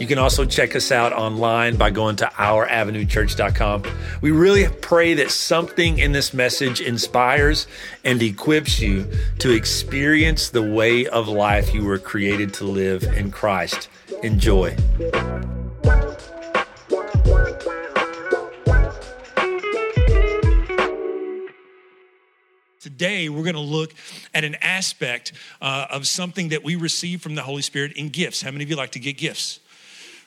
You can also check us out online by going to ouravenuechurch.com. We really pray that something in this message inspires and equips you to experience the way of life you were created to live in Christ. Enjoy. Today, we're going to look at an aspect uh, of something that we receive from the Holy Spirit in gifts. How many of you like to get gifts?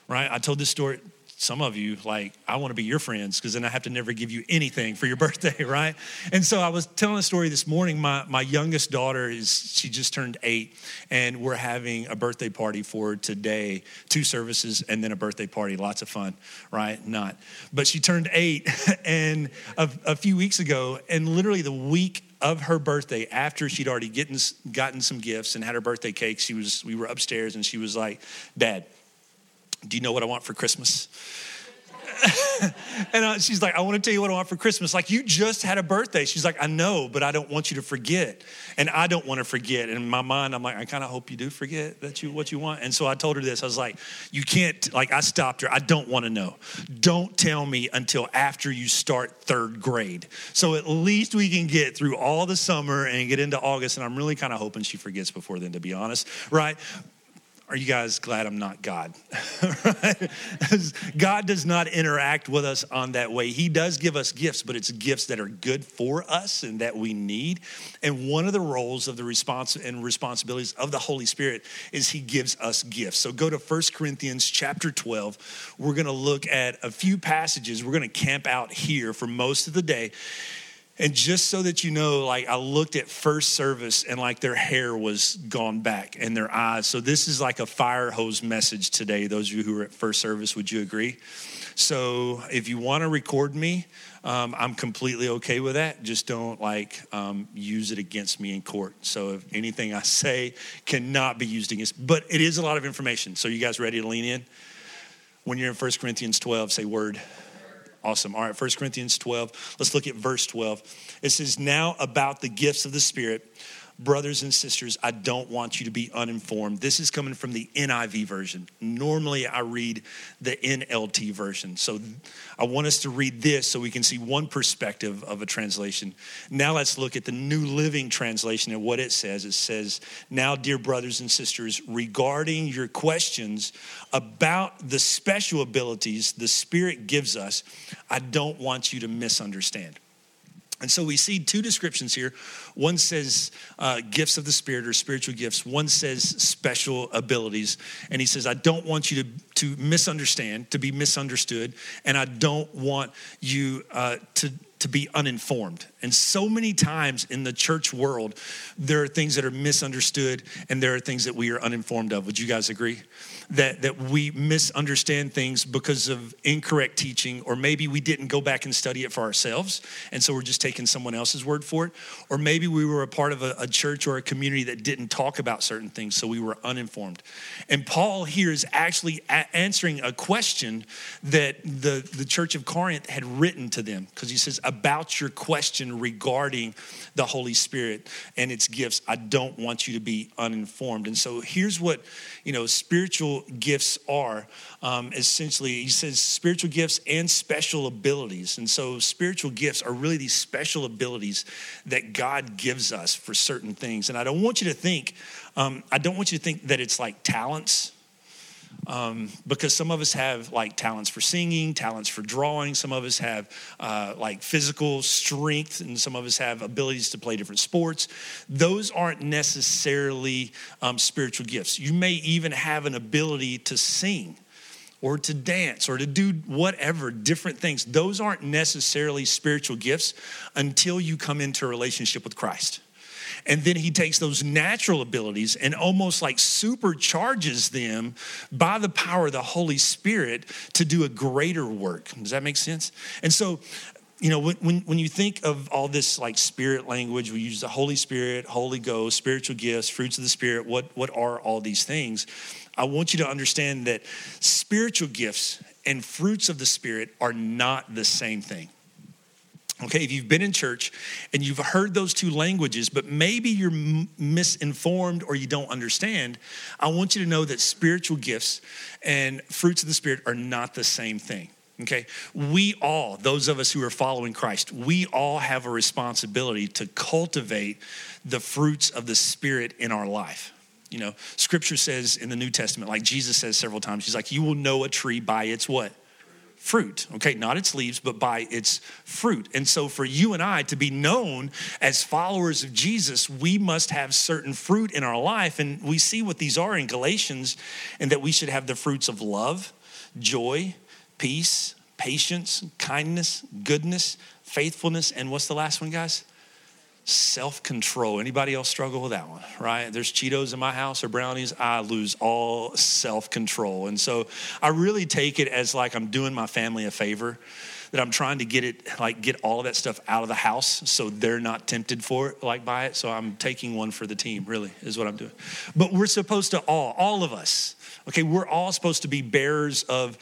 Right? I told this story. Some of you, like, I want to be your friends because then I have to never give you anything for your birthday, right? And so I was telling a story this morning. My, my youngest daughter is, she just turned eight, and we're having a birthday party for today, two services, and then a birthday party. Lots of fun, right? Not. But she turned eight, and a, a few weeks ago, and literally the week of her birthday, after she'd already gotten, gotten some gifts and had her birthday cake, she was, we were upstairs, and she was like, Dad, do you know what I want for Christmas? and uh, she's like, I want to tell you what I want for Christmas. Like, you just had a birthday. She's like, I know, but I don't want you to forget. And I don't want to forget. And in my mind, I'm like, I kind of hope you do forget that you what you want. And so I told her this. I was like, you can't, like, I stopped her. I don't want to know. Don't tell me until after you start third grade. So at least we can get through all the summer and get into August. And I'm really kind of hoping she forgets before then, to be honest, right? Are you guys glad I'm not God? God does not interact with us on that way. He does give us gifts, but it's gifts that are good for us and that we need. And one of the roles of the response and responsibilities of the Holy Spirit is He gives us gifts. So go to 1 Corinthians chapter 12. We're going to look at a few passages. We're going to camp out here for most of the day. And just so that you know, like I looked at first service and like their hair was gone back and their eyes. So this is like a fire hose message today. Those of you who are at first service, would you agree? So if you want to record me, um, I'm completely okay with that. Just don't like um, use it against me in court. So if anything I say cannot be used against, but it is a lot of information. So you guys ready to lean in? When you're in 1 Corinthians 12, say word. Awesome. All right, 1 Corinthians 12. Let's look at verse 12. It says, Now about the gifts of the Spirit, brothers and sisters, I don't want you to be uninformed. This is coming from the NIV version. Normally, I read the NLT version. So I want us to read this so we can see one perspective of a translation. Now, let's look at the New Living Translation and what it says. It says, Now, dear brothers and sisters, regarding your questions about the special abilities the Spirit gives us, I don't want you to misunderstand. And so we see two descriptions here. One says uh, gifts of the Spirit or spiritual gifts, one says special abilities. And he says, I don't want you to, to misunderstand, to be misunderstood, and I don't want you uh, to, to be uninformed. And so many times in the church world, there are things that are misunderstood and there are things that we are uninformed of. Would you guys agree? that, that we misunderstand things because of incorrect teaching, or maybe we didn't go back and study it for ourselves, and so we're just taking someone else's word for it. Or maybe we were a part of a, a church or a community that didn't talk about certain things, so we were uninformed. And Paul here is actually a- answering a question that the, the church of Corinth had written to them, because he says, About your question regarding the Holy Spirit and its gifts, I don't want you to be uninformed. And so here's what, you know, spiritual gifts are. Um, essentially, he says spiritual gifts and special abilities. And so, spiritual gifts are really these special abilities that God gives us for certain things. And I don't want you to think, um, I don't want you to think that it's like talents. Um, because some of us have like talents for singing, talents for drawing. Some of us have uh, like physical strength, and some of us have abilities to play different sports. Those aren't necessarily um, spiritual gifts. You may even have an ability to sing or to dance or to do whatever, different things. Those aren't necessarily spiritual gifts until you come into a relationship with Christ. And then he takes those natural abilities and almost like supercharges them by the power of the Holy Spirit to do a greater work. Does that make sense? And so you know, when, when, you think of all this like spirit language, we use the Holy Spirit, Holy Ghost, spiritual gifts, fruits of the Spirit. What, what are all these things? I want you to understand that spiritual gifts and fruits of the Spirit are not the same thing. Okay, if you've been in church and you've heard those two languages, but maybe you're misinformed or you don't understand, I want you to know that spiritual gifts and fruits of the Spirit are not the same thing. Okay, we all, those of us who are following Christ, we all have a responsibility to cultivate the fruits of the Spirit in our life. You know, scripture says in the New Testament, like Jesus says several times, he's like, you will know a tree by its what? Fruit, okay, not its leaves, but by its fruit. And so, for you and I to be known as followers of Jesus, we must have certain fruit in our life. And we see what these are in Galatians, and that we should have the fruits of love, joy, peace, patience, kindness, goodness, faithfulness, and what's the last one, guys? Self-control. Anybody else struggle with that one right? There's cheetos in my house or brownies. I lose all self-control. And so i really take it as like i'm doing my family a favor that i'm trying to get it like get all of that stuff out of the house so they're not tempted for it like by it. So i'm taking one for the team really is what i'm doing. But we're supposed to all all of us okay we're all supposed to be bearers of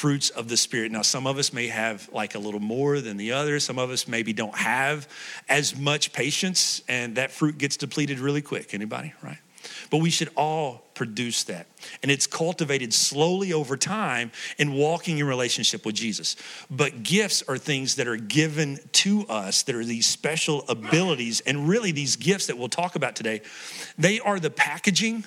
fruits of the Spirit. Now, some of us may have like a little more than the others. Some of us maybe don't have as much patience, and that fruit gets depleted really quick. Anybody, right? But we should all produce that. And it's cultivated slowly over time in walking in relationship with Jesus. But gifts are things that are given to us that are these special abilities. And really, these gifts that we'll talk about today, they are the packaging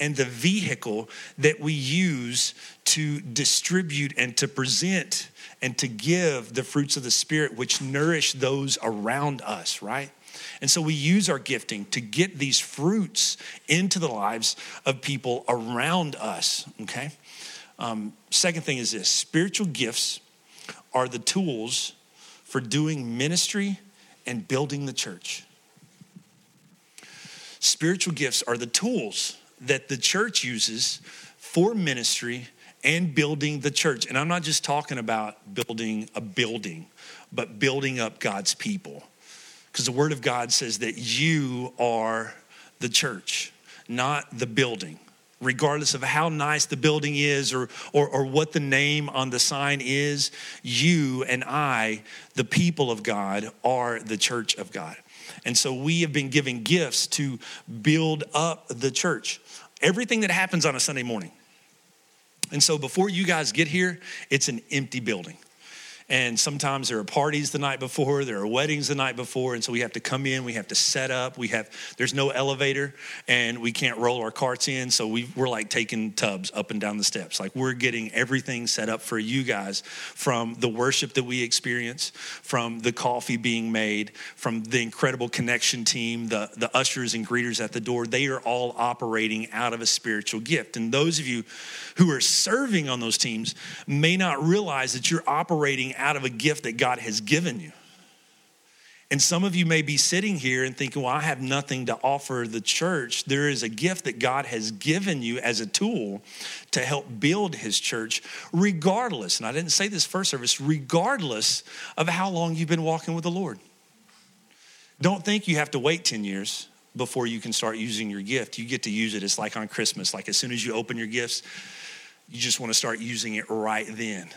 and the vehicle that we use to distribute and to present and to give the fruits of the Spirit, which nourish those around us, right? And so we use our gifting to get these fruits into the lives of people around us, okay? Um, second thing is this spiritual gifts are the tools for doing ministry and building the church. Spiritual gifts are the tools that the church uses for ministry and building the church. And I'm not just talking about building a building, but building up God's people. Because the Word of God says that you are the church, not the building. Regardless of how nice the building is or, or, or what the name on the sign is, you and I, the people of God, are the church of God. And so we have been giving gifts to build up the church. Everything that happens on a Sunday morning. And so before you guys get here, it's an empty building. And sometimes there are parties the night before, there are weddings the night before, and so we have to come in, we have to set up. We have there's no elevator, and we can't roll our carts in, so we, we're like taking tubs up and down the steps. Like we're getting everything set up for you guys, from the worship that we experience, from the coffee being made, from the incredible connection team, the the ushers and greeters at the door. They are all operating out of a spiritual gift, and those of you who are serving on those teams may not realize that you're operating out of a gift that God has given you. And some of you may be sitting here and thinking, well, I have nothing to offer the church. There is a gift that God has given you as a tool to help build his church, regardless, and I didn't say this first service, regardless of how long you've been walking with the Lord. Don't think you have to wait 10 years before you can start using your gift. You get to use it. It's like on Christmas. Like as soon as you open your gifts, you just want to start using it right then,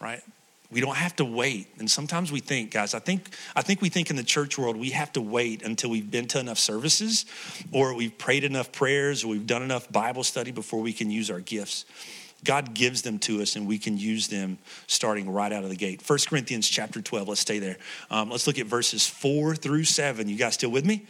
right? We don't have to wait. And sometimes we think, guys, I think I think we think in the church world we have to wait until we've been to enough services or we've prayed enough prayers or we've done enough Bible study before we can use our gifts. God gives them to us and we can use them starting right out of the gate. 1 Corinthians chapter 12, let's stay there. Um, let's look at verses 4 through 7. You guys still with me?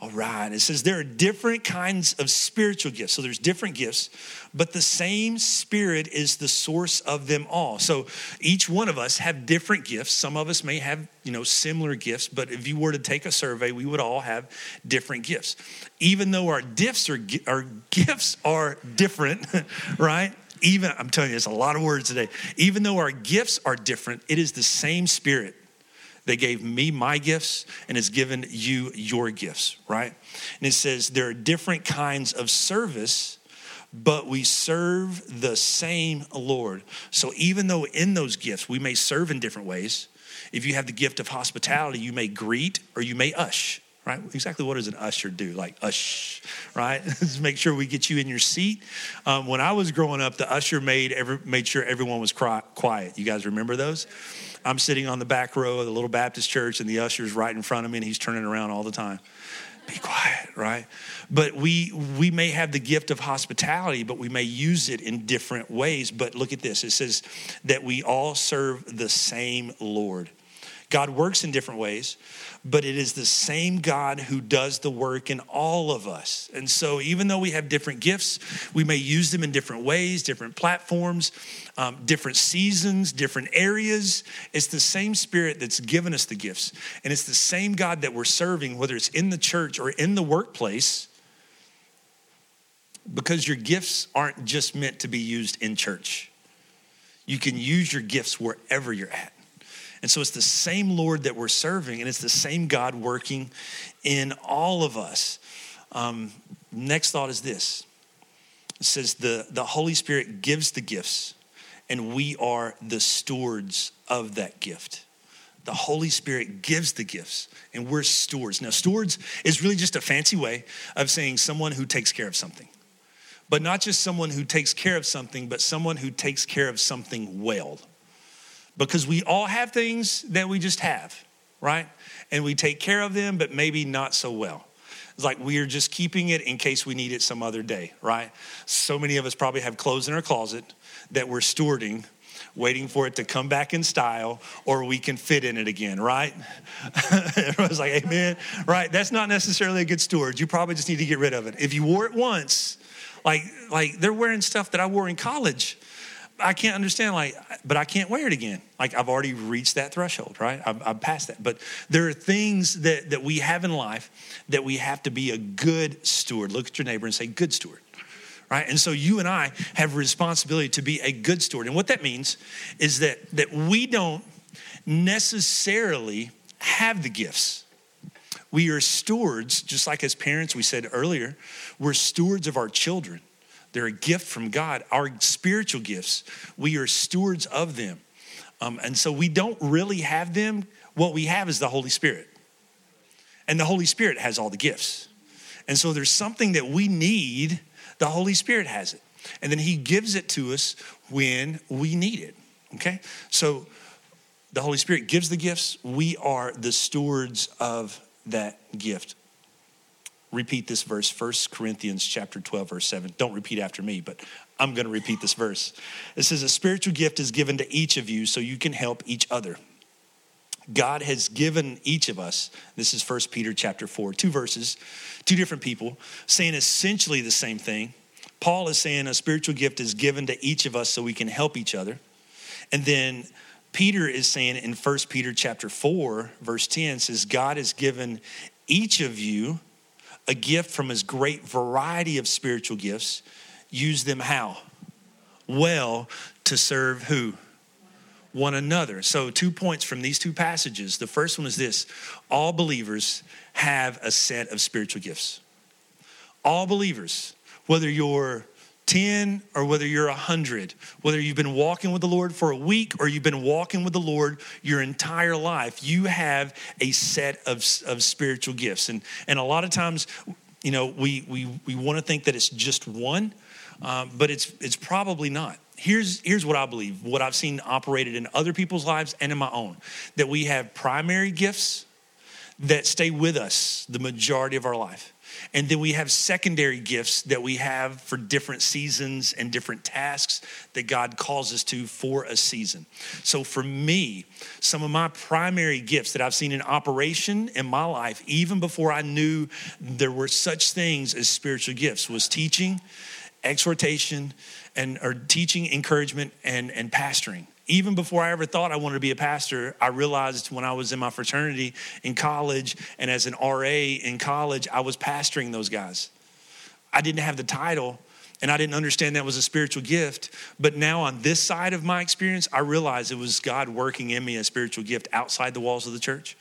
All right. It says there are different kinds of spiritual gifts. So there's different gifts, but the same spirit is the source of them all. So each one of us have different gifts. Some of us may have, you know, similar gifts, but if you were to take a survey, we would all have different gifts. Even though our gifts are our gifts are different, right? Even I'm telling you, it's a lot of words today. Even though our gifts are different, it is the same spirit they gave me my gifts and has given you your gifts, right? And it says there are different kinds of service, but we serve the same Lord. So even though in those gifts we may serve in different ways, If you have the gift of hospitality, you may greet or you may ush right? Exactly what does an usher do? Like ush, right? Make sure we get you in your seat. Um, when I was growing up, the usher made every, made sure everyone was quiet. You guys remember those? I'm sitting on the back row of the little Baptist church, and the usher's right in front of me, and he's turning around all the time. Be quiet, right? But we we may have the gift of hospitality, but we may use it in different ways. But look at this: it says that we all serve the same Lord. God works in different ways, but it is the same God who does the work in all of us. And so, even though we have different gifts, we may use them in different ways, different platforms, um, different seasons, different areas. It's the same Spirit that's given us the gifts. And it's the same God that we're serving, whether it's in the church or in the workplace, because your gifts aren't just meant to be used in church. You can use your gifts wherever you're at. And so it's the same Lord that we're serving, and it's the same God working in all of us. Um, next thought is this it says, the, the Holy Spirit gives the gifts, and we are the stewards of that gift. The Holy Spirit gives the gifts, and we're stewards. Now, stewards is really just a fancy way of saying someone who takes care of something. But not just someone who takes care of something, but someone who takes care of something well because we all have things that we just have, right? And we take care of them, but maybe not so well. It's like we are just keeping it in case we need it some other day, right? So many of us probably have clothes in our closet that we're stewarding, waiting for it to come back in style or we can fit in it again, right? Everyone's like, amen, right? That's not necessarily a good steward. You probably just need to get rid of it. If you wore it once, like, like they're wearing stuff that I wore in college I can't understand, like, but I can't wear it again. Like, I've already reached that threshold, right? I'm, I'm past that. But there are things that, that we have in life that we have to be a good steward. Look at your neighbor and say, good steward, right? And so you and I have responsibility to be a good steward. And what that means is that, that we don't necessarily have the gifts. We are stewards, just like as parents, we said earlier, we're stewards of our children. They're a gift from God. Our spiritual gifts, we are stewards of them. Um, and so we don't really have them. What we have is the Holy Spirit. And the Holy Spirit has all the gifts. And so there's something that we need, the Holy Spirit has it. And then He gives it to us when we need it. Okay? So the Holy Spirit gives the gifts. We are the stewards of that gift repeat this verse 1 corinthians chapter 12 verse 7 don't repeat after me but i'm going to repeat this verse. It says a spiritual gift is given to each of you so you can help each other. God has given each of us this is 1 peter chapter 4 two verses two different people saying essentially the same thing. Paul is saying a spiritual gift is given to each of us so we can help each other. And then peter is saying in 1 peter chapter 4 verse 10 says god has given each of you a gift from his great variety of spiritual gifts, use them how? Well, to serve who? One another. So, two points from these two passages. The first one is this all believers have a set of spiritual gifts. All believers, whether you're 10 or whether you're 100, whether you've been walking with the Lord for a week or you've been walking with the Lord your entire life, you have a set of, of spiritual gifts. And, and a lot of times, you know, we, we, we want to think that it's just one, um, but it's, it's probably not. Here's, here's what I believe, what I've seen operated in other people's lives and in my own that we have primary gifts that stay with us the majority of our life. And then we have secondary gifts that we have for different seasons and different tasks that God calls us to for a season. So for me, some of my primary gifts that I've seen in operation in my life, even before I knew there were such things as spiritual gifts, was teaching, exhortation, and or teaching, encouragement, and, and pastoring even before I ever thought I wanted to be a pastor, I realized when I was in my fraternity in college and as an RA in college, I was pastoring those guys. I didn't have the title and I didn't understand that was a spiritual gift. But now, on this side of my experience, I realized it was God working in me a spiritual gift outside the walls of the church.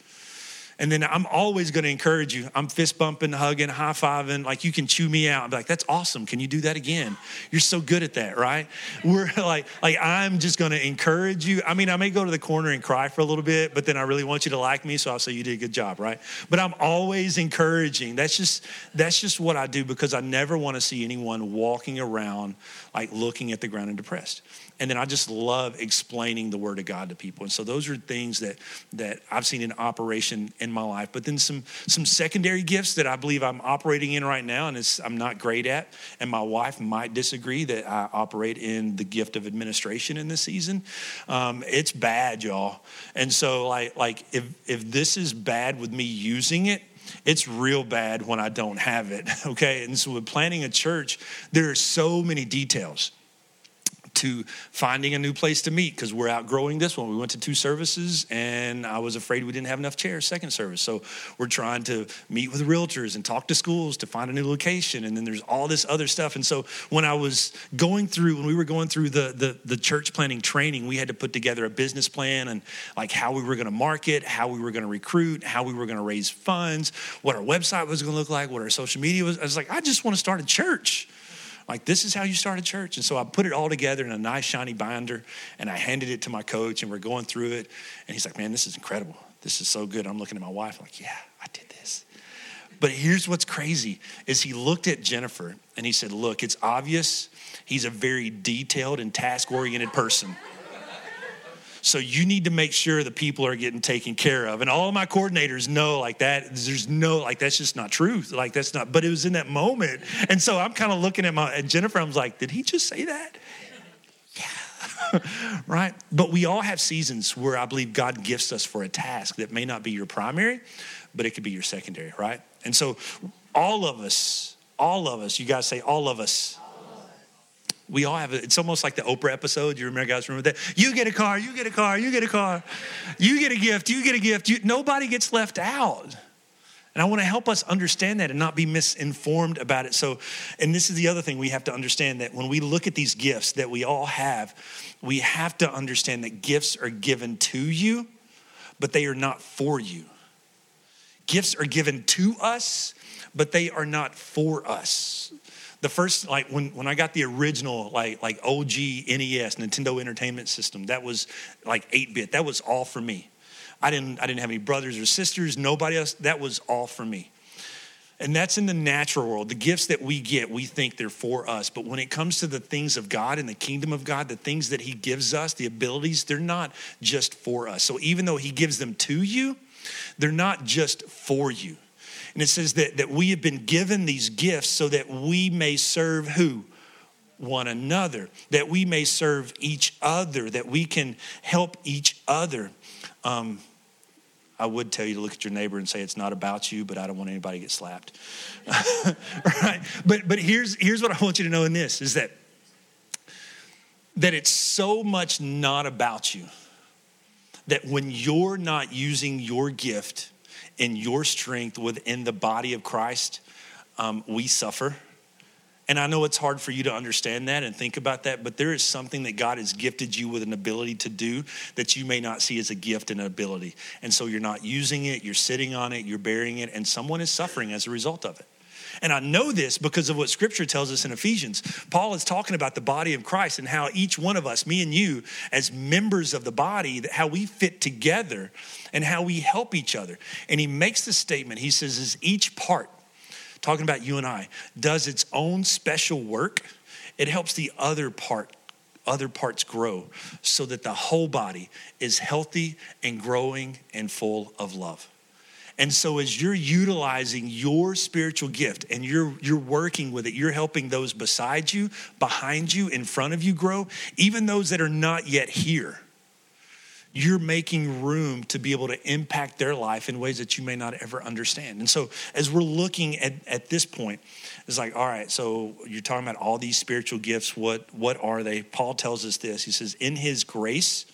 And then I'm always going to encourage you. I'm fist bumping, hugging, high fiving. Like you can chew me out. I'm like, that's awesome. Can you do that again? You're so good at that, right? We're like, like I'm just going to encourage you. I mean, I may go to the corner and cry for a little bit, but then I really want you to like me, so I'll say you did a good job, right? But I'm always encouraging. That's just that's just what I do because I never want to see anyone walking around like looking at the ground and depressed and then I just love explaining the word of God to people. And so those are things that that I've seen in operation in my life. But then some some secondary gifts that I believe I'm operating in right now, and I'm not great at. And my wife might disagree that I operate in the gift of administration in this season. Um, it's bad, y'all. And so like like if if this is bad with me using it it's real bad when I don't have it. Okay. And so with planning a church, there are so many details to finding a new place to meet because we're outgrowing this one. We went to two services and I was afraid we didn't have enough chairs, second service. So we're trying to meet with realtors and talk to schools to find a new location. And then there's all this other stuff. And so when I was going through, when we were going through the, the, the church planning training, we had to put together a business plan and like how we were going to market, how we were going to recruit, how we were going to raise funds, what our website was going to look like, what our social media was. I was like, I just want to start a church. Like, this is how you start a church. And so I put it all together in a nice, shiny binder and I handed it to my coach and we're going through it. And he's like, man, this is incredible. This is so good. I'm looking at my wife, I'm like, yeah, I did this. But here's what's crazy is he looked at Jennifer and he said, look, it's obvious he's a very detailed and task-oriented person. So you need to make sure the people are getting taken care of. And all my coordinators know like that. There's no, like, that's just not truth. Like, that's not, but it was in that moment. And so I'm kind of looking at my, and Jennifer, I was like, did he just say that? Yeah. right? But we all have seasons where I believe God gifts us for a task that may not be your primary, but it could be your secondary, right? And so all of us, all of us, you guys say, all of us we all have it. It's almost like the Oprah episode. You remember, guys, remember that? You get a car, you get a car, you get a car. You get a gift, you get a gift. You, nobody gets left out. And I want to help us understand that and not be misinformed about it. So, and this is the other thing we have to understand that when we look at these gifts that we all have, we have to understand that gifts are given to you, but they are not for you. Gifts are given to us, but they are not for us the first like when, when i got the original like like og nes nintendo entertainment system that was like 8-bit that was all for me. I didn't i didn't have any brothers or sisters nobody else. That was all for me. And that's in the natural world. The gifts that we get we think they're for us. But when it comes to the things of god and the kingdom of god the things that he gives us the abilities they're not just for us. So even though he gives them to you they're not just for you and it says that, that we have been given these gifts so that we may serve who? One another, that we may serve each other, that we can help each other. Um, I would tell you to look at your neighbor and say it's not about you, but I don't want anybody to get slapped. right? But but here's here's what I want you to know in this is that that it's so much not about you that when you're not using your gift in your strength within the body of Christ, um, we suffer. And I know it's hard for you to understand that and think about that, but there is something that God has gifted you with an ability to do that you may not see as a gift and an ability. And so you're not using it, you're sitting on it, you're bearing it, and someone is suffering as a result of it. And I know this because of what scripture tells us in Ephesians. Paul is talking about the body of Christ and how each one of us, me and you, as members of the body, how we fit together and how we help each other. And he makes the statement he says, is each part, talking about you and I, does its own special work, it helps the other part other parts grow so that the whole body is healthy and growing and full of love. And so as you're utilizing your spiritual gift and you're you're working with it, you're helping those beside you, behind you, in front of you grow, even those that are not yet here. You're making room to be able to impact their life in ways that you may not ever understand. And so, as we're looking at, at this point, it's like, all right, so you're talking about all these spiritual gifts. What, what are they? Paul tells us this. He says, In his grace,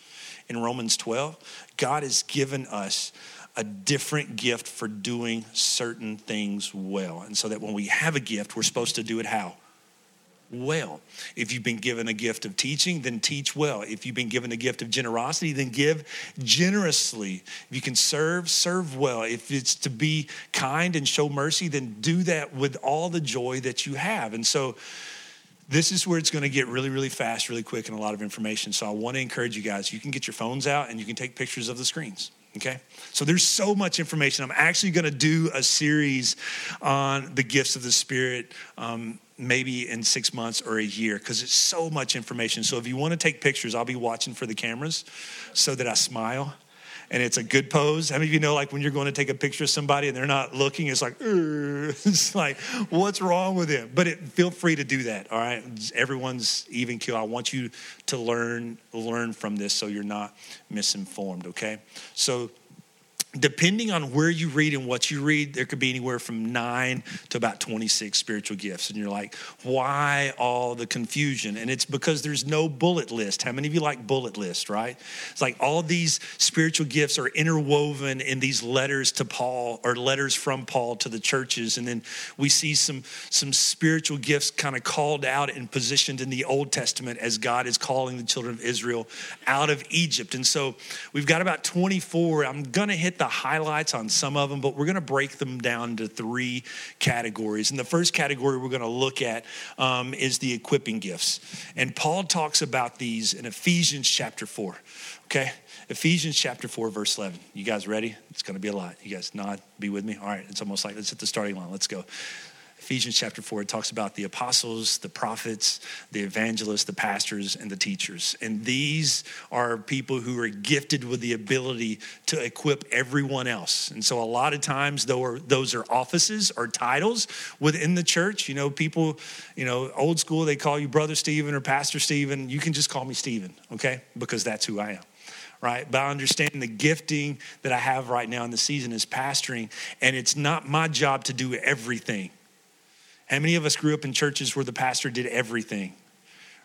in Romans 12, God has given us a different gift for doing certain things well. And so that when we have a gift, we're supposed to do it how? well. If you've been given a gift of teaching, then teach well. If you've been given a gift of generosity, then give generously. If you can serve, serve well. If it's to be kind and show mercy, then do that with all the joy that you have. And so, this is where it's going to get really, really fast, really quick, and a lot of information. So I want to encourage you guys. You can get your phones out and you can take pictures of the screens. Okay? So there's so much information. I'm actually going to do a series on the gifts of the Spirit. Um, maybe in six months or a year because it's so much information. So if you want to take pictures, I'll be watching for the cameras so that I smile and it's a good pose. How many of you know, like when you're going to take a picture of somebody and they're not looking, it's like, it's like, what's wrong with him? But it, feel free to do that. All right, everyone's even kill. I want you to learn learn from this so you're not misinformed. Okay, so depending on where you read and what you read, there could be anywhere from nine to about 26 spiritual gifts. And you're like, why all the confusion? And it's because there's no bullet list. How many of you like bullet list, right? It's like all these spiritual gifts are interwoven in these letters to Paul or letters from Paul to the churches. And then we see some, some spiritual gifts kind of called out and positioned in the Old Testament as God is calling the children of Israel out of Egypt. And so we've got about 24. I'm going to hit the highlights on some of them, but we're going to break them down into three categories. And the first category we're going to look at um, is the equipping gifts. And Paul talks about these in Ephesians chapter 4. Okay? Ephesians chapter 4, verse 11. You guys ready? It's going to be a lot. You guys nod, be with me? All right, it's almost like let's hit the starting line. Let's go. Ephesians chapter 4, it talks about the apostles, the prophets, the evangelists, the pastors, and the teachers. And these are people who are gifted with the ability to equip everyone else. And so, a lot of times, those are offices or titles within the church. You know, people, you know, old school, they call you Brother Stephen or Pastor Stephen. You can just call me Stephen, okay? Because that's who I am right? But I understand the gifting that I have right now in the season is pastoring, and it's not my job to do everything. How many of us grew up in churches where the pastor did everything?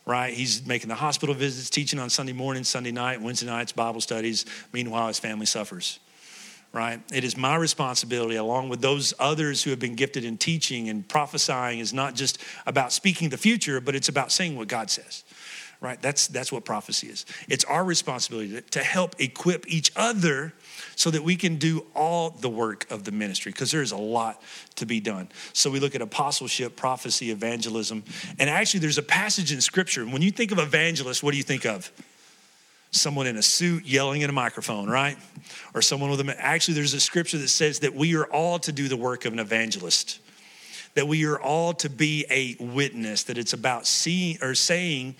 Right? He's making the hospital visits, teaching on Sunday morning, Sunday night, Wednesday nights, Bible studies. Meanwhile, his family suffers. Right? It is my responsibility, along with those others who have been gifted in teaching and prophesying, is not just about speaking the future, but it's about saying what God says right? That's, that's what prophecy is. It's our responsibility to, to, help equip each other so that we can do all the work of the ministry because there's a lot to be done. So we look at apostleship, prophecy, evangelism, and actually there's a passage in scripture. When you think of evangelist, what do you think of? Someone in a suit yelling in a microphone, right? Or someone with a. Actually, there's a scripture that says that we are all to do the work of an evangelist that we are all to be a witness, that it's about seeing or saying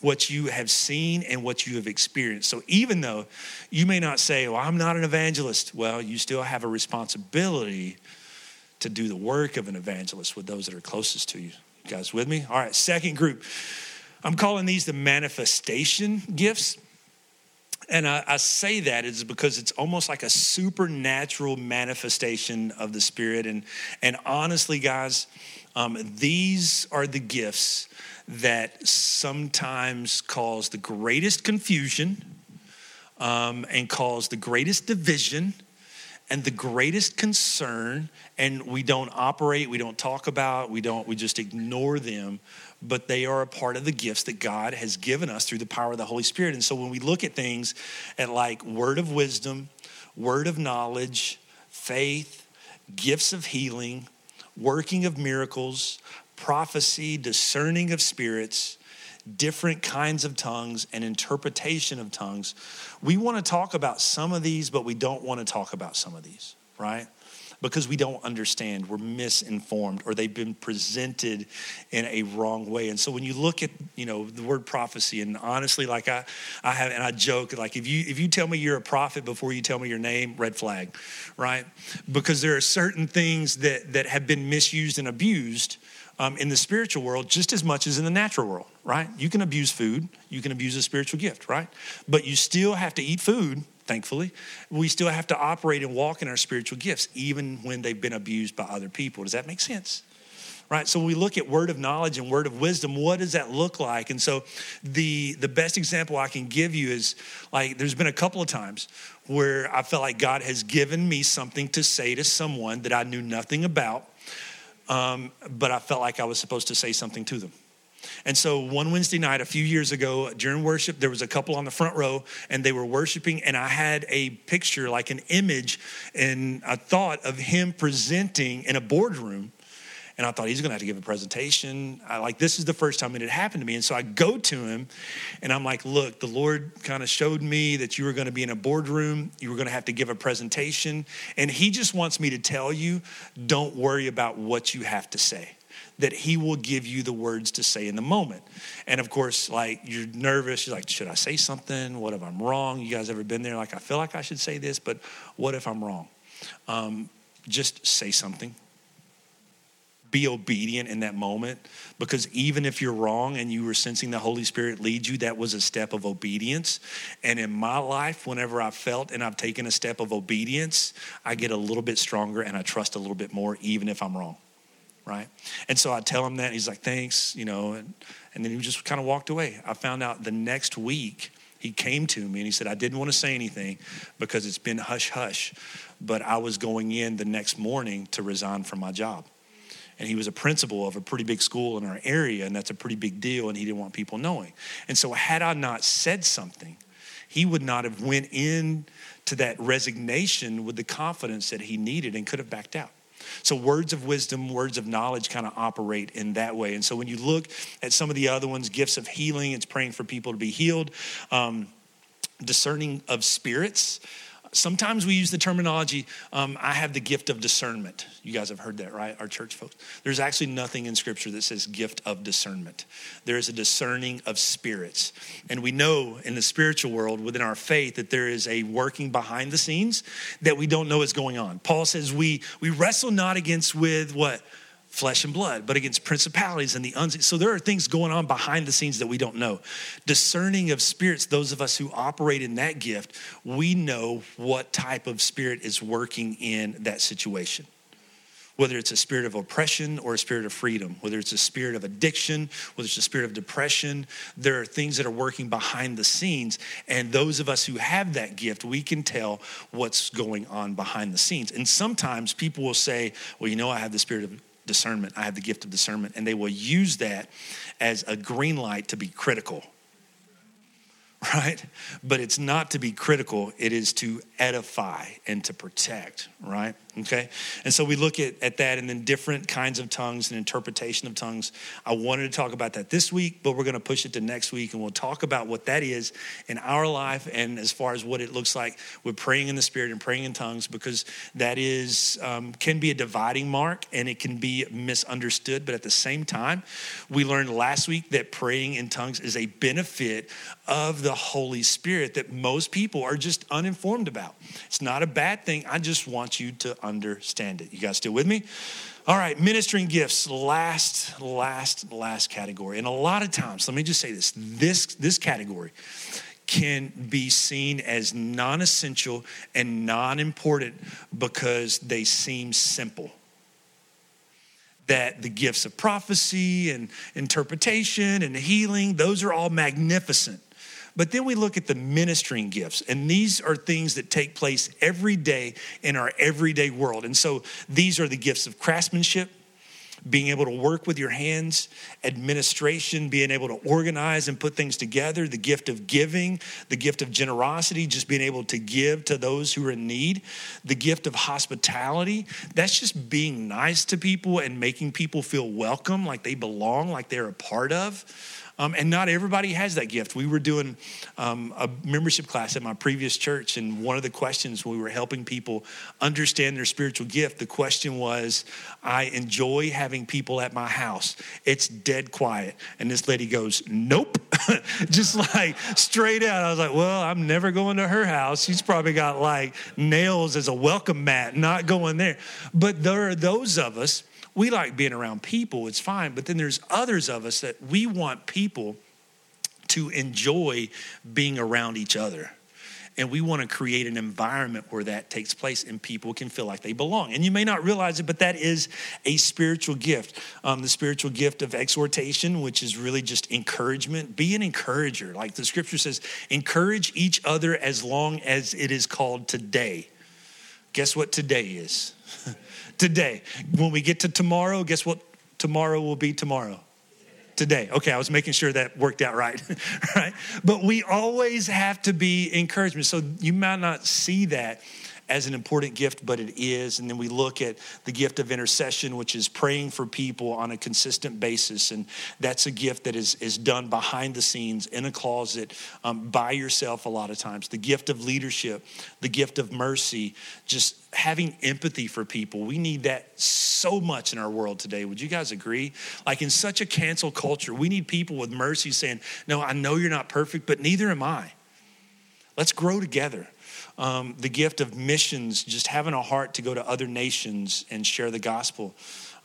what you have seen and what you have experienced. So even though you may not say, Well, I'm not an evangelist, well, you still have a responsibility to do the work of an evangelist with those that are closest to you. You guys with me? All right, second group. I'm calling these the manifestation gifts. And I, I, say that is because it's almost like a supernatural manifestation of the Spirit. And, and honestly, guys, um, these are the gifts that sometimes cause the greatest confusion um, and cause the greatest division and the greatest concern and we don't operate we don't talk about we don't we just ignore them but they are a part of the gifts that God has given us through the power of the Holy Spirit. And so when we look at things at like word of wisdom, word of knowledge, faith, gifts of healing, working of miracles, prophecy, discerning of spirits, different kinds of tongues, and interpretation of tongues, we want to talk about some of these, but we don't want to talk about some of these, right? Because we don't understand. We're misinformed or they've been presented in a wrong way. And so when you look at, you know, the word prophecy, and honestly, like I, I have, and I joke, like if you if you tell me you're a prophet before you tell me your name, red flag, right? Because there are certain things that that have been misused and abused. Um, in the spiritual world just as much as in the natural world, right? You can abuse food, you can abuse a spiritual gift, right? But you still have to eat food thankfully. We still have to operate and walk in our spiritual gifts, even when they've been abused by other people. Does that make sense? Right, so we look at word of knowledge and word of wisdom. What does that look like? And so, the the best example I can give you is like there's been a couple of times where I felt like God has given me something to say to someone that I knew nothing about, um, but I felt like I was supposed to say something to them And so one Wednesday night, a few years ago, during worship, there was a couple on the front row and they were worshiping. And I had a picture, like an image, and a thought of him presenting in a boardroom. And I thought he's gonna have to give a presentation. I like this is the first time it had happened to me. And so I go to him and I'm like, look, the Lord kind of showed me that you were gonna be in a boardroom, you were gonna have to give a presentation. And he just wants me to tell you, don't worry about what you have to say that he will give you the words to say in the moment. And of course, like you're nervous, you're like, should I say something? What if I'm wrong? You guys ever been there? Like, I feel like I should say this, but what if I'm wrong? Um, just say something. Be obedient in that moment because even if you're wrong and you were sensing the Holy Spirit lead you, that was a step of obedience. And in my life, whenever I've felt and I've taken a step of obedience, I get a little bit stronger and I trust a little bit more, even if I'm wrong right? And so I tell him that, he's like, thanks, you know, and, and then he just kind of walked away. I found out the next week he came to me and he said, I didn't want to say anything because it's been hush hush, but I was going in the next morning to resign from my job. And he was a principal of a pretty big school in our area, and that's a pretty big deal, and he didn't want people knowing. And so, had I not said something, he would not have went in to that resignation with the confidence that he needed and could have backed out. So, words of wisdom, words of knowledge kind of operate in that way. And so, when you look at some of the other ones, gifts of healing, it's praying for people to be healed, um, discerning of spirits. Sometimes we use the terminology, um, I have the gift of discernment. You guys have heard that, right? Our church folks. There's actually nothing in Scripture that says gift of discernment. There is a discerning of spirits. And we know in the spiritual world, within our faith, that there is a working behind the scenes that we don't know is going on. Paul says we, we wrestle not against with what? Flesh and blood, but against principalities and the unseen. So there are things going on behind the scenes that we don't know. Discerning of spirits, those of us who operate in that gift, we know what type of spirit is working in that situation. Whether it's a spirit of oppression or a spirit of freedom, whether it's a spirit of addiction, whether it's a spirit of depression, there are things that are working behind the scenes. And those of us who have that gift, we can tell what's going on behind the scenes. And sometimes people will say, Well, you know, I have the spirit of discernment. I have the gift of discernment. And they will use that as a green light to be critical. Right? But it's not to be critical, it is to edify and to protect, right? Okay? And so we look at, at that and then different kinds of tongues and interpretation of tongues. I wanted to talk about that this week, but we're going to push it to next week and we'll talk about what that is in our life and as far as what it looks like with praying in the Spirit and praying in tongues because that is, um, can be a dividing mark and it can be misunderstood. But at the same time, we learned last week that praying in tongues is a benefit of the Holy Spirit that most people are just uninformed about. It's not a bad thing. I just want you to understand it. You guys still with me? All right, ministering gifts, last, last, last category. And a lot of times, let me just say this this, this category can be seen as non essential and non important because they seem simple. That the gifts of prophecy and interpretation and healing, those are all magnificent. But then we look at the ministering gifts, and these are things that take place every day in our everyday world. And so these are the gifts of craftsmanship, being able to work with your hands, administration, being able to organize and put things together, the gift of giving, the gift of generosity, just being able to give to those who are in need, the gift of hospitality. That's just being nice to people and making people feel welcome, like they belong, like they're a part of. Um, and not everybody has that gift. We were doing um, a membership class at my previous church, and one of the questions we were helping people understand their spiritual gift, the question was, I enjoy having people at my house. It's dead quiet. And this lady goes, Nope. Just like straight out. I was like, Well, I'm never going to her house. She's probably got like nails as a welcome mat, not going there. But there are those of us we like being around people, it's fine. But then there's others of us that we want people to enjoy being around each other. And we want to create an environment where that takes place and people can feel like they belong. And you may not realize it, but that is a spiritual gift. Um, the spiritual gift of exhortation, which is really just encouragement. Be an encourager. Like the scripture says, encourage each other as long as it is called today. Guess what today is? today. When we get to tomorrow, guess what tomorrow will be tomorrow? today. Okay, I was making sure that worked out right, right? But we always have to be encouragement. So you might not see that as an important gift, but it is. And then we look at the gift of intercession, which is praying for people on a consistent basis. And that's a gift that is, is done behind the scenes in a closet um, by yourself a lot of times. The gift of leadership, the gift of mercy, just having empathy for people. We need that so much in our world today. Would you guys agree? Like in such a cancel culture, we need people with mercy saying, No, I know you're not perfect, but neither am I. Let's grow together um, the gift of missions, just having a heart to go to other nations and share the gospel,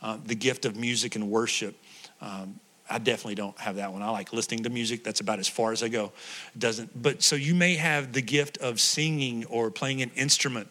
uh, the gift of music and worship. Um, I definitely don't have that one. I like listening to music. That's about as far as I go. Doesn't. But so you may have the gift of singing or playing an instrument.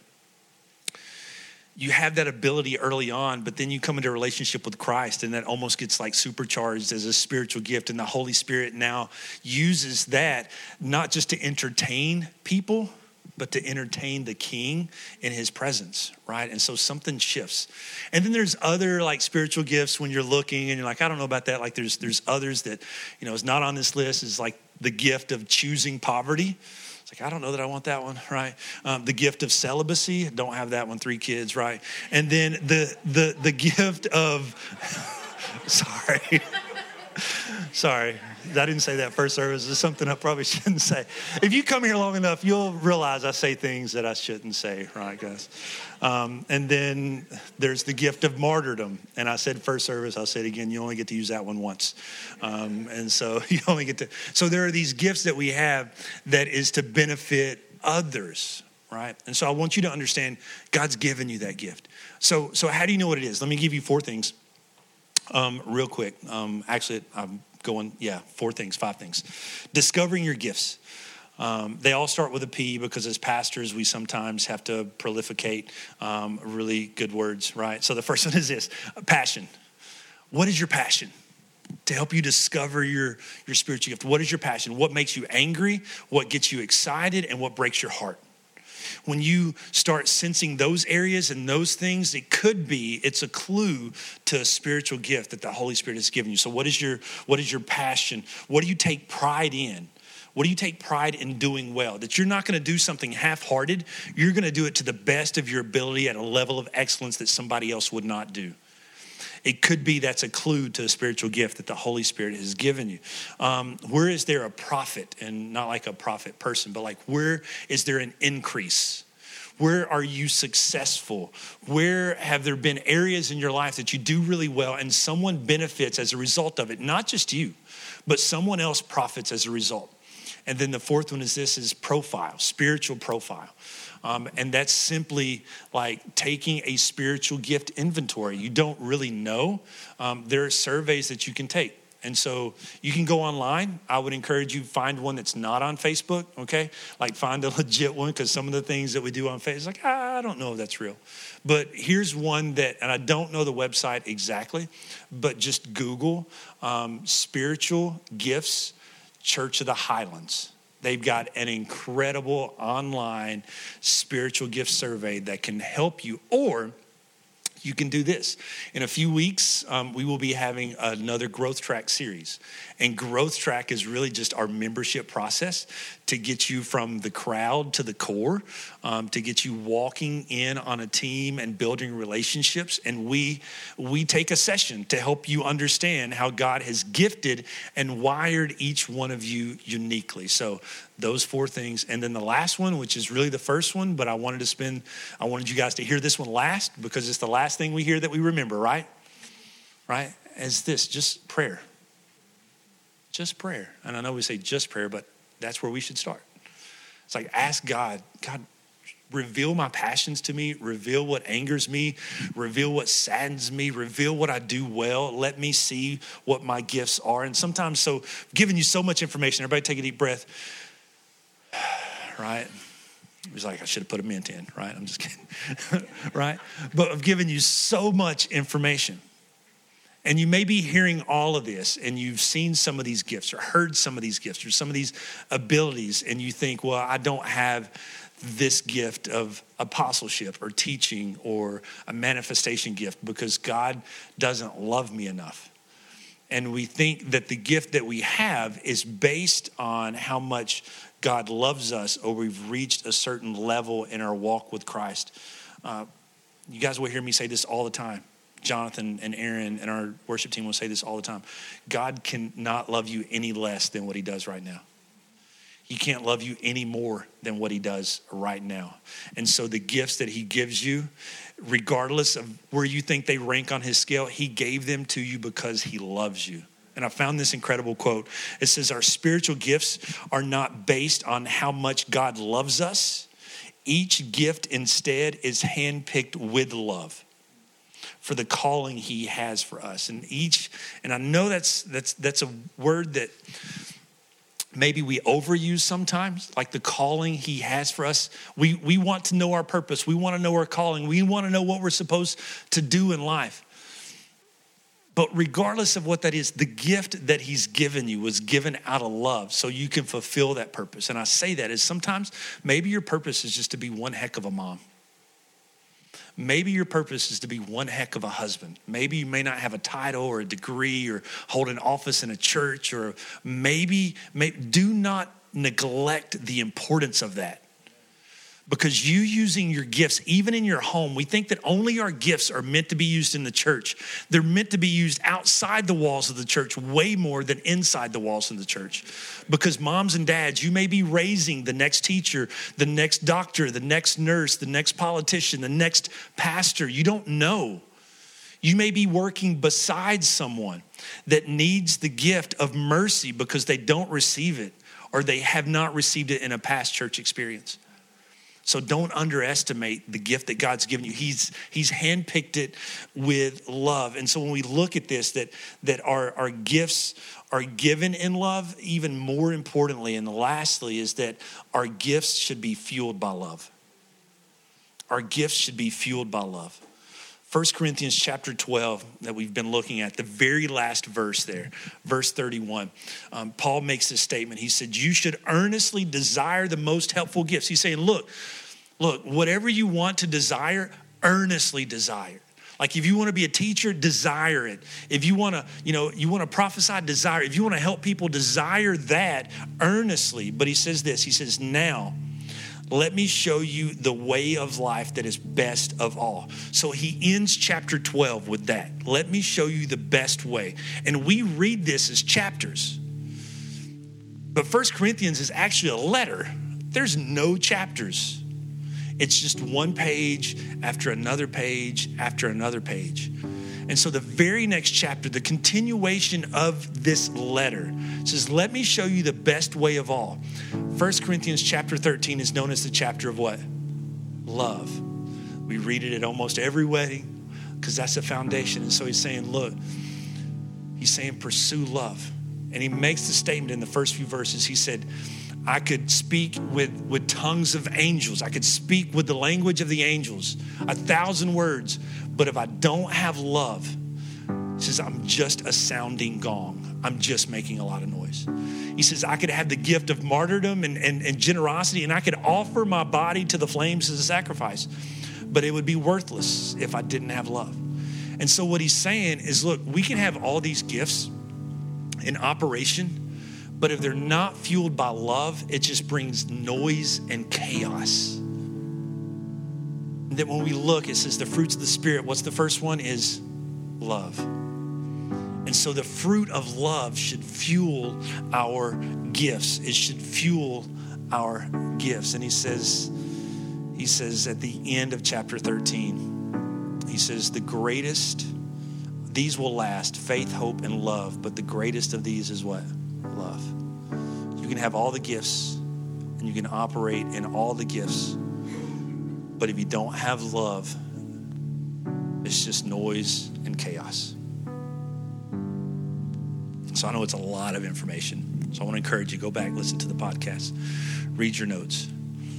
You have that ability early on, but then you come into a relationship with Christ, and that almost gets like supercharged as a spiritual gift. And the Holy Spirit now uses that not just to entertain people, but to entertain the king in his presence, right? And so something shifts. And then there's other like spiritual gifts when you're looking and you're like, I don't know about that. Like there's there's others that, you know, is not on this list, is like the gift of choosing poverty. It's like, I don't know that I want that one, right? Um, the gift of celibacy, don't have that one, three kids, right? And then the the the gift of sorry. sorry. I didn't say that first service. It's something I probably shouldn't say. If you come here long enough, you'll realize I say things that I shouldn't say, right, guys? Um, and then there's the gift of martyrdom. And I said first service, I'll say it again, you only get to use that one once. Um, and so you only get to, so there are these gifts that we have that is to benefit others, right? And so I want you to understand God's given you that gift. So, so how do you know what it is? Let me give you four things. Um, real quick. Um, actually, I'm going, yeah, four things, five things. Discovering your gifts. Um, they all start with a P because as pastors, we sometimes have to prolificate um, really good words, right? So the first one is this passion. What is your passion? To help you discover your, your spiritual gift. What is your passion? What makes you angry? What gets you excited? And what breaks your heart? When you start sensing those areas and those things, it could be it's a clue to a spiritual gift that the Holy Spirit has given you. So what is your what is your passion? What do you take pride in? What do you take pride in doing well? That you're not going to do something half hearted. You're going to do it to the best of your ability at a level of excellence that somebody else would not do it could be that's a clue to a spiritual gift that the Holy Spirit has given you. Um, where is there a profit, and not like a profit person, but like where is there an increase? Where are you successful? Where have there been areas in your life that you do really well and someone benefits as a result of it? Not just you, but someone else profits as a result. And then the fourth one is this is profile, spiritual profile. Um, and that's simply like taking a spiritual gift inventory. You don't really know. Um, there are surveys that you can take. And so you can go online. I would encourage you find one that's not on Facebook, okay? Like find a legit one because some of the things that we do on Facebook, like, ah, I don't know if that's real. But here's one that, and I don't know the website exactly, but just Google um, spiritual gifts, Church of the Highlands. They've got an incredible online spiritual gift survey that can help you, or you can do this. In a few weeks, um, we will be having another Growth Track series. And Growth Track is really just our membership process to get you from the crowd to the core, um, to get you walking in on a team and building relationships. And we we take a session to help you understand how God has gifted and wired each one of you uniquely. So those four things, and then the last one, which is really the first one, but I wanted to spend, I wanted you guys to hear this one last because it's the last thing we hear that we remember, right? Right? As this, just prayer just prayer. And I know we say just prayer, but that's where we should start. It's like ask God, God, reveal my passions to me, reveal what angers me, reveal what saddens me, reveal what I do well. Let me see what my gifts are. And sometimes, so giving you so much information, everybody take a deep breath, right? Was like, I should have put a mint in, right? I'm just kidding, right? But I've given you so much information. And you may be hearing all of this and you've seen some of these gifts or heard some of these gifts or some of these abilities, and you think, well, I don't have this gift of apostleship or teaching or a manifestation gift because God doesn't love me enough. and we think that the gift that we have is based on how much God loves us or we've reached a certain level in our walk with Christ. Uh, you guys will hear me say this all the time. Jonathan and Aaron and our worship team will say this all the time. God cannot love you any less than what he does right now. He can't love you any more than what he does right now. And so the gifts that he gives you, regardless of where you think they rank on his scale, he gave them to you because he loves you. And I found this incredible quote. It says, Our spiritual gifts are not based on how much God loves us. Each gift instead is handpicked with love for the calling he has for us. And each, and I know that's that's that's a word that maybe we overuse sometimes, like the calling he has for us. We we want to know our purpose. We want to know our calling. We want to know what we're supposed to do in life. But regardless of what that is, the gift that he's given you was given out of love so you can fulfill that purpose. And I say that is sometimes maybe your purpose is just to be one heck of a mom. Maybe your purpose is to be one heck of a husband. Maybe you may not have a title or a degree or hold an office in a church, or maybe, maybe do not neglect the importance of that because you using your gifts, even in your home, we think that only our gifts are meant to be used in the church. They're meant to be used outside the walls of the church way more than inside the walls of the church. Because moms and dads, you may be raising the next teacher, the next doctor, the next nurse, the next politician, the next pastor. You don't know. You may be working beside someone that needs the gift of mercy because they don't receive it or they have not received it in a past church experience. So don't underestimate the gift that God's given you. He's He's handpicked it with love. And so when we look at this, that that our, our gifts are given in love, even more importantly, and lastly, is that our gifts should be fueled by love. Our gifts should be fueled by love. 1 Corinthians chapter 12 that we've been looking at, the very last verse there, verse 31. Um, Paul makes this statement. He said, You should earnestly desire the most helpful gifts. He's saying, Look, look, whatever you want to desire, earnestly desire. Like if you want to be a teacher, desire it. If you want to, you know, you want to prophesy, desire. If you want to help people, desire that earnestly. But he says this, he says, now let me show you the way of life that is best of all. So he ends chapter 12 with that. Let me show you the best way. And we read this as chapters. But First Corinthians is actually a letter. There's no chapters. It's just one page after another page after another page. And so the very next chapter, the continuation of this letter says, Let me show you the best way of all. 1 Corinthians chapter 13 is known as the chapter of what? Love. We read it at almost every wedding because that's the foundation. And so he's saying, Look, he's saying, pursue love. And he makes the statement in the first few verses. He said, I could speak with, with tongues of angels. I could speak with the language of the angels, a thousand words. But if I don't have love, he says, I'm just a sounding gong. I'm just making a lot of noise. He says, I could have the gift of martyrdom and, and, and generosity, and I could offer my body to the flames as a sacrifice, but it would be worthless if I didn't have love. And so, what he's saying is, look, we can have all these gifts in operation but if they're not fueled by love, it just brings noise and chaos. Then when we look, it says the fruits of the Spirit. What's the first one? Is love. And so the fruit of love should fuel our gifts. It should fuel our gifts. And he says, he says at the end of chapter 13, he says, the greatest, these will last faith, hope, and love. But the greatest of these is what? love. You can have all the gifts and you can operate in all the gifts. But if you don't have love, it's just noise and chaos. So I know it's a lot of information. So I want to encourage you go back, listen to the podcast, read your notes.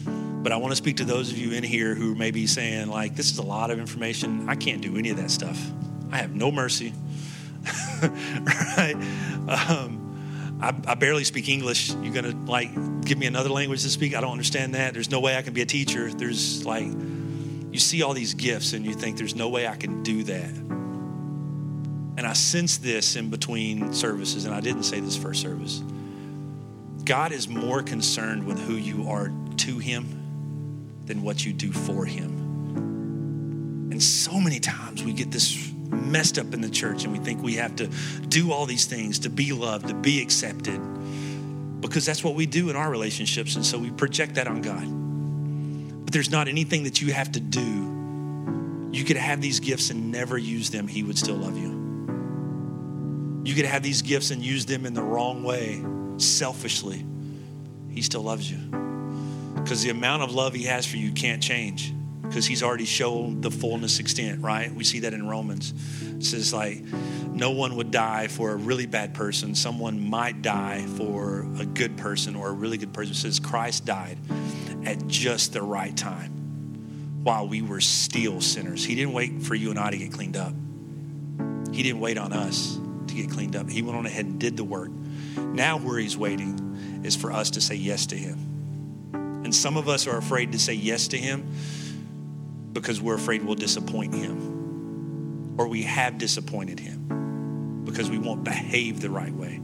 But I want to speak to those of you in here who may be saying, like, this is a lot of information. I can't do any of that stuff. I have no mercy. right? Um, I, I, barely speak English. You're gonna like give me another language to speak? I don't understand that. There's no way I can be a teacher. There's like, you see all these gifts and you think there's no way I can do that. And I sense this in between services, and I didn't say this first service. God is more concerned with who you are to Him than what you do for Him. And so many times we get this messed up in the church and we think we have to do all these things to be loved, to be accepted, because that's what we do in our relationships. And so we project that on God. But there's not anything that you have to do. You could have these gifts and never use them, He would still love you. You could have these gifts and use them in the wrong way, selfishly. He still loves you. Because the amount of love He has for you can't change because he's already shown the fullness extent, right? We see that in Romans. It says, like, no one would die for a really bad person. Someone might die for a good person or a really good person. Says, Christ died at just the right time while we were still sinners. He didn't wait for you and I to get cleaned up, He didn't wait on us to get cleaned up. He went on ahead and did the work. Now, where He's waiting is for us to say yes to Him. And some of us are afraid to say yes to Him because we're afraid we'll disappoint him or we have disappointed him because we won't behave the right way.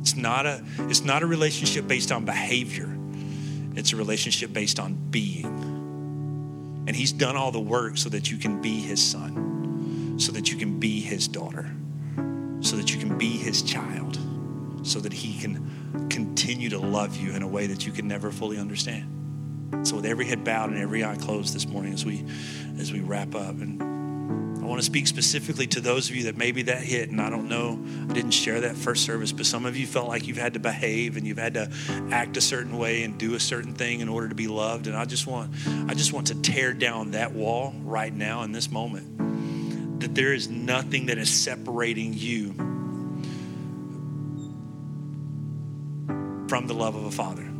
It's not a it's not a relationship based on behavior. It's a relationship based on being. And he's done all the work so that you can be his son, so that you can be his daughter, so that you can be his child, so that he can continue to love you in a way that you can never fully understand. So with every head bowed and every eye closed this morning as we as we wrap up and want to speak specifically to those of you that maybe that hit and I don't know I didn't share that first service but some of you felt like you've had to behave and you've had to act a certain way and do a certain thing in order to be loved and I just want I just want to tear down that wall right now in this moment that there is nothing that is separating you from the love of a father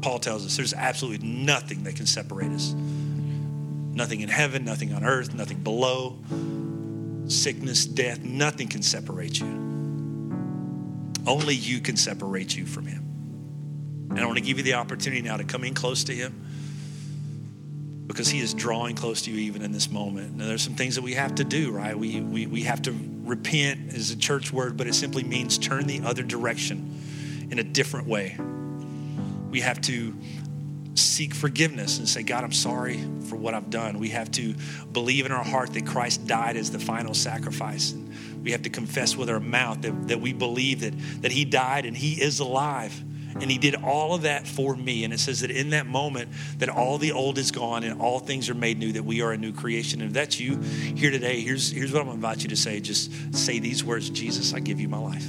Paul tells us there's absolutely nothing that can separate us. Nothing in heaven, nothing on earth, nothing below, sickness, death, nothing can separate you. Only you can separate you from Him. And I want to give you the opportunity now to come in close to Him because He is drawing close to you even in this moment. Now, there's some things that we have to do, right? We, we, we have to repent is a church word, but it simply means turn the other direction in a different way we have to seek forgiveness and say, God, I'm sorry for what I've done. We have to believe in our heart that Christ died as the final sacrifice. And we have to confess with our mouth that, that we believe that, that He died and He is alive. And He did all of that for me. And it says that in that moment, that all the old is gone and all things are made new, that we are a new creation. And if that's you here today, here's, here's what I'm going to invite you to say. Just say these words Jesus, I give you my life.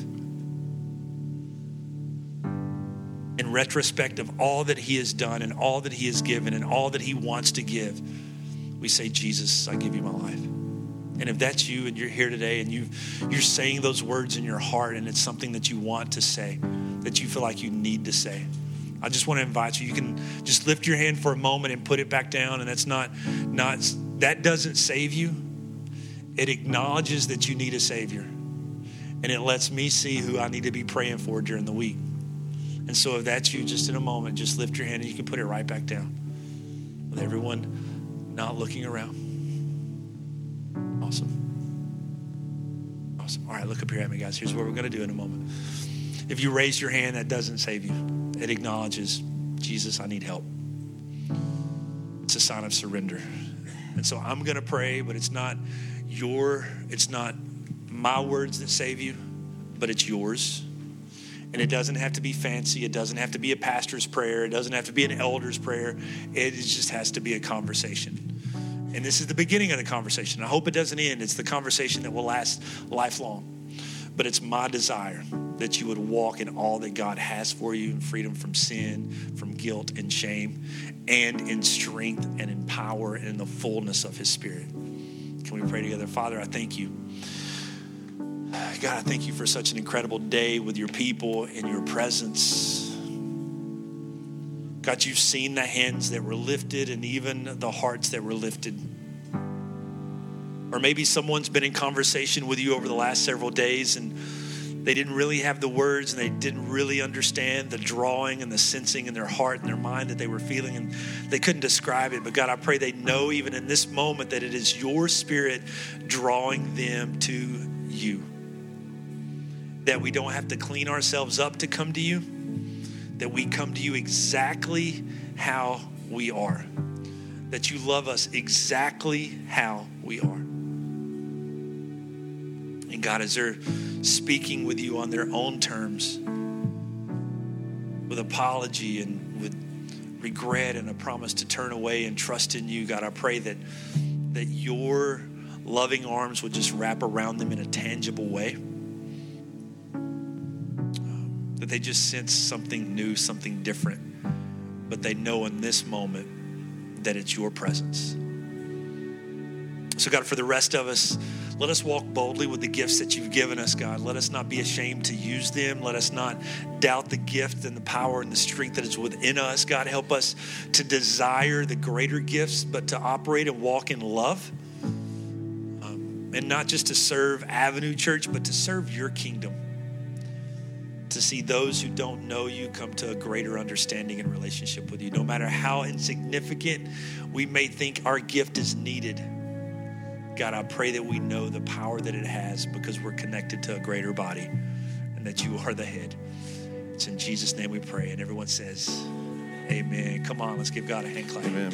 In retrospect of all that he has done and all that he has given and all that he wants to give, we say, Jesus, I give you my life. And if that's you and you're here today and you you're saying those words in your heart and it's something that you want to say, that you feel like you need to say, I just want to invite you. You can just lift your hand for a moment and put it back down. And that's not not that doesn't save you. It acknowledges that you need a savior. And it lets me see who I need to be praying for during the week. And so if that's you, just in a moment, just lift your hand and you can put it right back down with everyone not looking around. Awesome. Awesome. All right, look up here at me, guys. Here's what we're going to do in a moment. If you raise your hand, that doesn't save you. It acknowledges, Jesus, I need help. It's a sign of surrender. And so I'm going to pray, but it's not your, it's not my words that save you, but it's yours. And it doesn't have to be fancy. It doesn't have to be a pastor's prayer. It doesn't have to be an elder's prayer. It just has to be a conversation. And this is the beginning of the conversation. I hope it doesn't end. It's the conversation that will last lifelong. But it's my desire that you would walk in all that God has for you in freedom from sin, from guilt and shame, and in strength and in power and in the fullness of His Spirit. Can we pray together? Father, I thank you God, I thank you for such an incredible day with your people in your presence. God, you've seen the hands that were lifted and even the hearts that were lifted. Or maybe someone's been in conversation with you over the last several days and they didn't really have the words and they didn't really understand the drawing and the sensing in their heart and their mind that they were feeling and they couldn't describe it. But God, I pray they know even in this moment that it is your spirit drawing them to you. That we don't have to clean ourselves up to come to you, that we come to you exactly how we are, that you love us exactly how we are. And God, as they're speaking with you on their own terms, with apology and with regret and a promise to turn away and trust in you, God, I pray that that your loving arms would just wrap around them in a tangible way. That they just sense something new, something different, but they know in this moment that it's your presence. So, God, for the rest of us, let us walk boldly with the gifts that you've given us, God. Let us not be ashamed to use them. Let us not doubt the gift and the power and the strength that is within us. God, help us to desire the greater gifts, but to operate and walk in love. Um, and not just to serve Avenue Church, but to serve your kingdom to see those who don't know you come to a greater understanding and relationship with you. No matter how insignificant we may think our gift is needed, God, I pray that we know the power that it has because we're connected to a greater body and that you are the head. It's in Jesus' name we pray. And everyone says, Amen. Come on, let's give God a hand clap. Amen.